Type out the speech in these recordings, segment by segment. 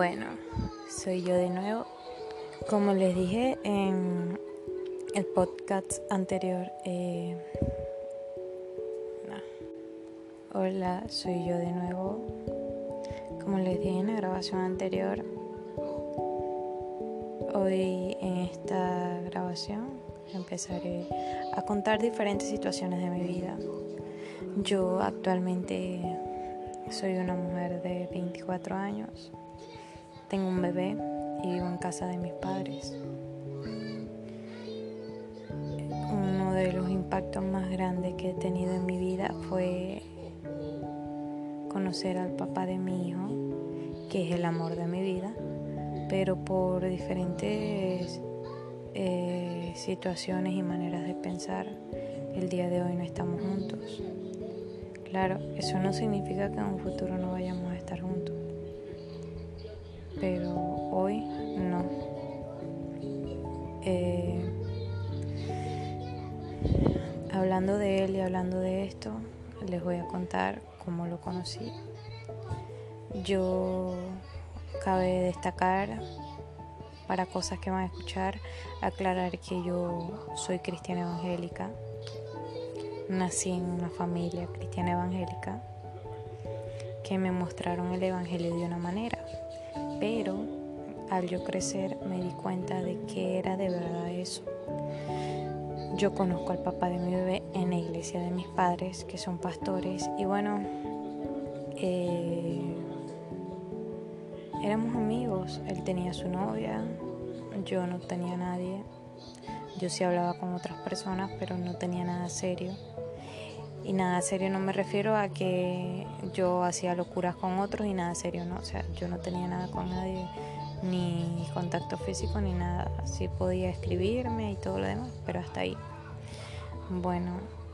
Bueno, soy yo de nuevo. Como les dije en el podcast anterior, eh, hola, soy yo de nuevo. Como les dije en la grabación anterior, hoy en esta grabación empezaré a contar diferentes situaciones de mi vida. Yo actualmente soy una mujer de 24 años tengo un bebé y vivo en casa de mis padres. Uno de los impactos más grandes que he tenido en mi vida fue conocer al papá de mi hijo, que es el amor de mi vida, pero por diferentes eh, situaciones y maneras de pensar, el día de hoy no estamos juntos. Claro, eso no significa que en un futuro no vayamos a estar juntos pero hoy no. Eh, hablando de él y hablando de esto, les voy a contar cómo lo conocí. Yo cabe destacar para cosas que van a escuchar, aclarar que yo soy cristiana evangélica. Nací en una familia cristiana evangélica que me mostraron el Evangelio de una manera pero al yo crecer me di cuenta de que era de verdad eso. Yo conozco al papá de mi bebé en la iglesia de mis padres, que son pastores, y bueno, eh, éramos amigos. Él tenía su novia, yo no tenía nadie. Yo sí hablaba con otras personas, pero no tenía nada serio. Y nada serio no me refiero a que yo hacía locuras con otros y nada serio no. O sea, yo no tenía nada con nadie, ni contacto físico ni nada. Sí podía escribirme y todo lo demás, pero hasta ahí. Bueno,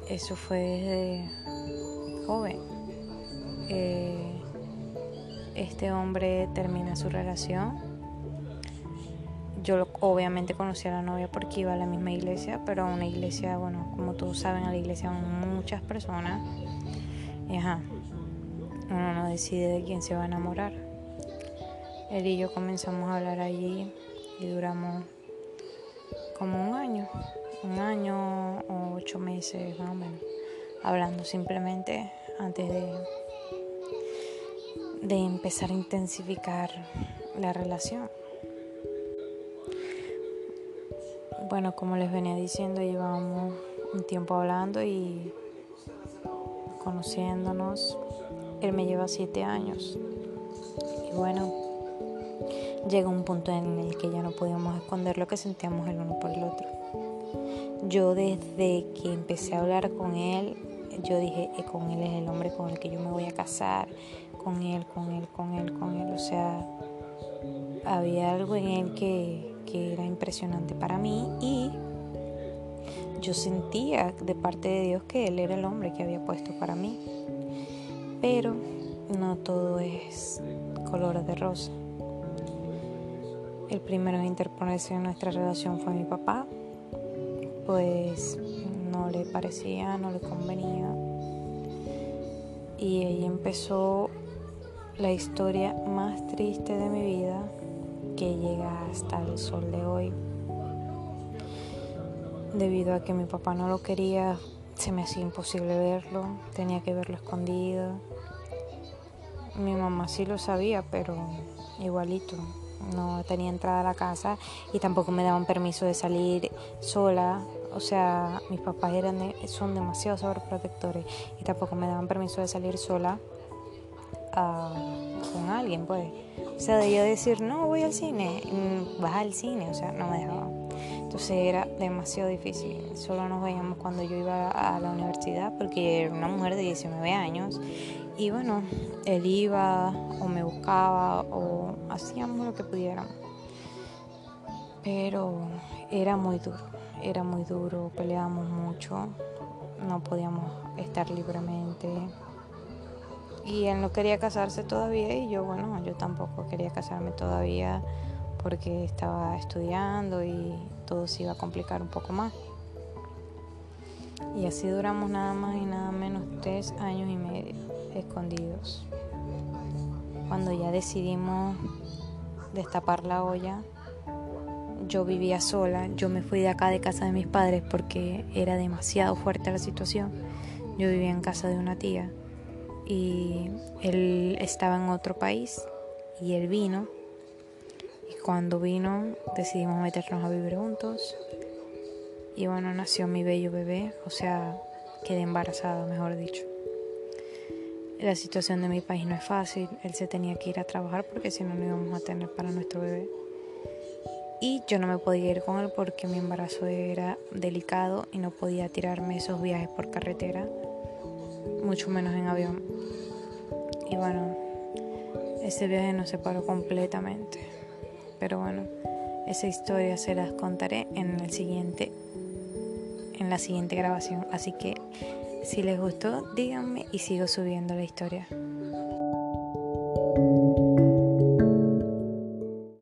eso fue desde joven. Eh, este hombre termina su relación yo obviamente conocí a la novia porque iba a la misma iglesia, pero a una iglesia, bueno, como todos saben, a la iglesia van muchas personas. Y ajá, uno no decide de quién se va a enamorar. Él y yo comenzamos a hablar allí y duramos como un año, un año o ocho meses más o menos, hablando simplemente antes de, de empezar a intensificar la relación. Bueno, como les venía diciendo, llevamos un tiempo hablando y conociéndonos. Él me lleva siete años. Y bueno, llega un punto en el que ya no podíamos esconder lo que sentíamos el uno por el otro. Yo desde que empecé a hablar con él, yo dije, eh, con él es el hombre con el que yo me voy a casar, con él, con él, con él, con él. O sea, había algo en él que, que era impresionante para mí y yo sentía de parte de Dios que Él era el hombre que había puesto para mí. Pero no todo es color de rosa. El primero en interponerse en nuestra relación fue mi papá, pues no le parecía, no le convenía. Y ahí empezó la historia más triste de mi vida que llega hasta el sol de hoy. Debido a que mi papá no lo quería, se me hacía imposible verlo, tenía que verlo escondido. Mi mamá sí lo sabía, pero igualito. No tenía entrada a la casa y tampoco me daban permiso de salir sola. O sea, mis papás eran son demasiado sobreprotectores y tampoco me daban permiso de salir sola con alguien, pues. O sea, de yo decir, no, voy al cine, mm, vas al cine, o sea, no me dejaba. Entonces era demasiado difícil. Solo nos veíamos cuando yo iba a la universidad, porque era una mujer de 19 años. Y bueno, él iba o me buscaba o hacíamos lo que pudiéramos. Pero era muy duro, era muy duro, peleábamos mucho, no podíamos estar libremente y él no quería casarse todavía y yo, bueno, yo tampoco quería casarme todavía porque estaba estudiando y todo se iba a complicar un poco más. Y así duramos nada más y nada menos tres años y medio escondidos. Cuando ya decidimos destapar la olla. Yo vivía sola, yo me fui de acá de casa de mis padres porque era demasiado fuerte la situación. Yo vivía en casa de una tía y él estaba en otro país y él vino. Y cuando vino decidimos meternos a vivir juntos. Y bueno, nació mi bello bebé, o sea, quedé embarazada, mejor dicho. La situación de mi país no es fácil, él se tenía que ir a trabajar porque si no, no íbamos a tener para nuestro bebé. Y yo no me podía ir con él porque mi embarazo era delicado y no podía tirarme esos viajes por carretera, mucho menos en avión. Y bueno, ese viaje nos separó completamente. Pero bueno, esa historia se las contaré en el siguiente en la siguiente grabación. Así que si les gustó, díganme y sigo subiendo la historia.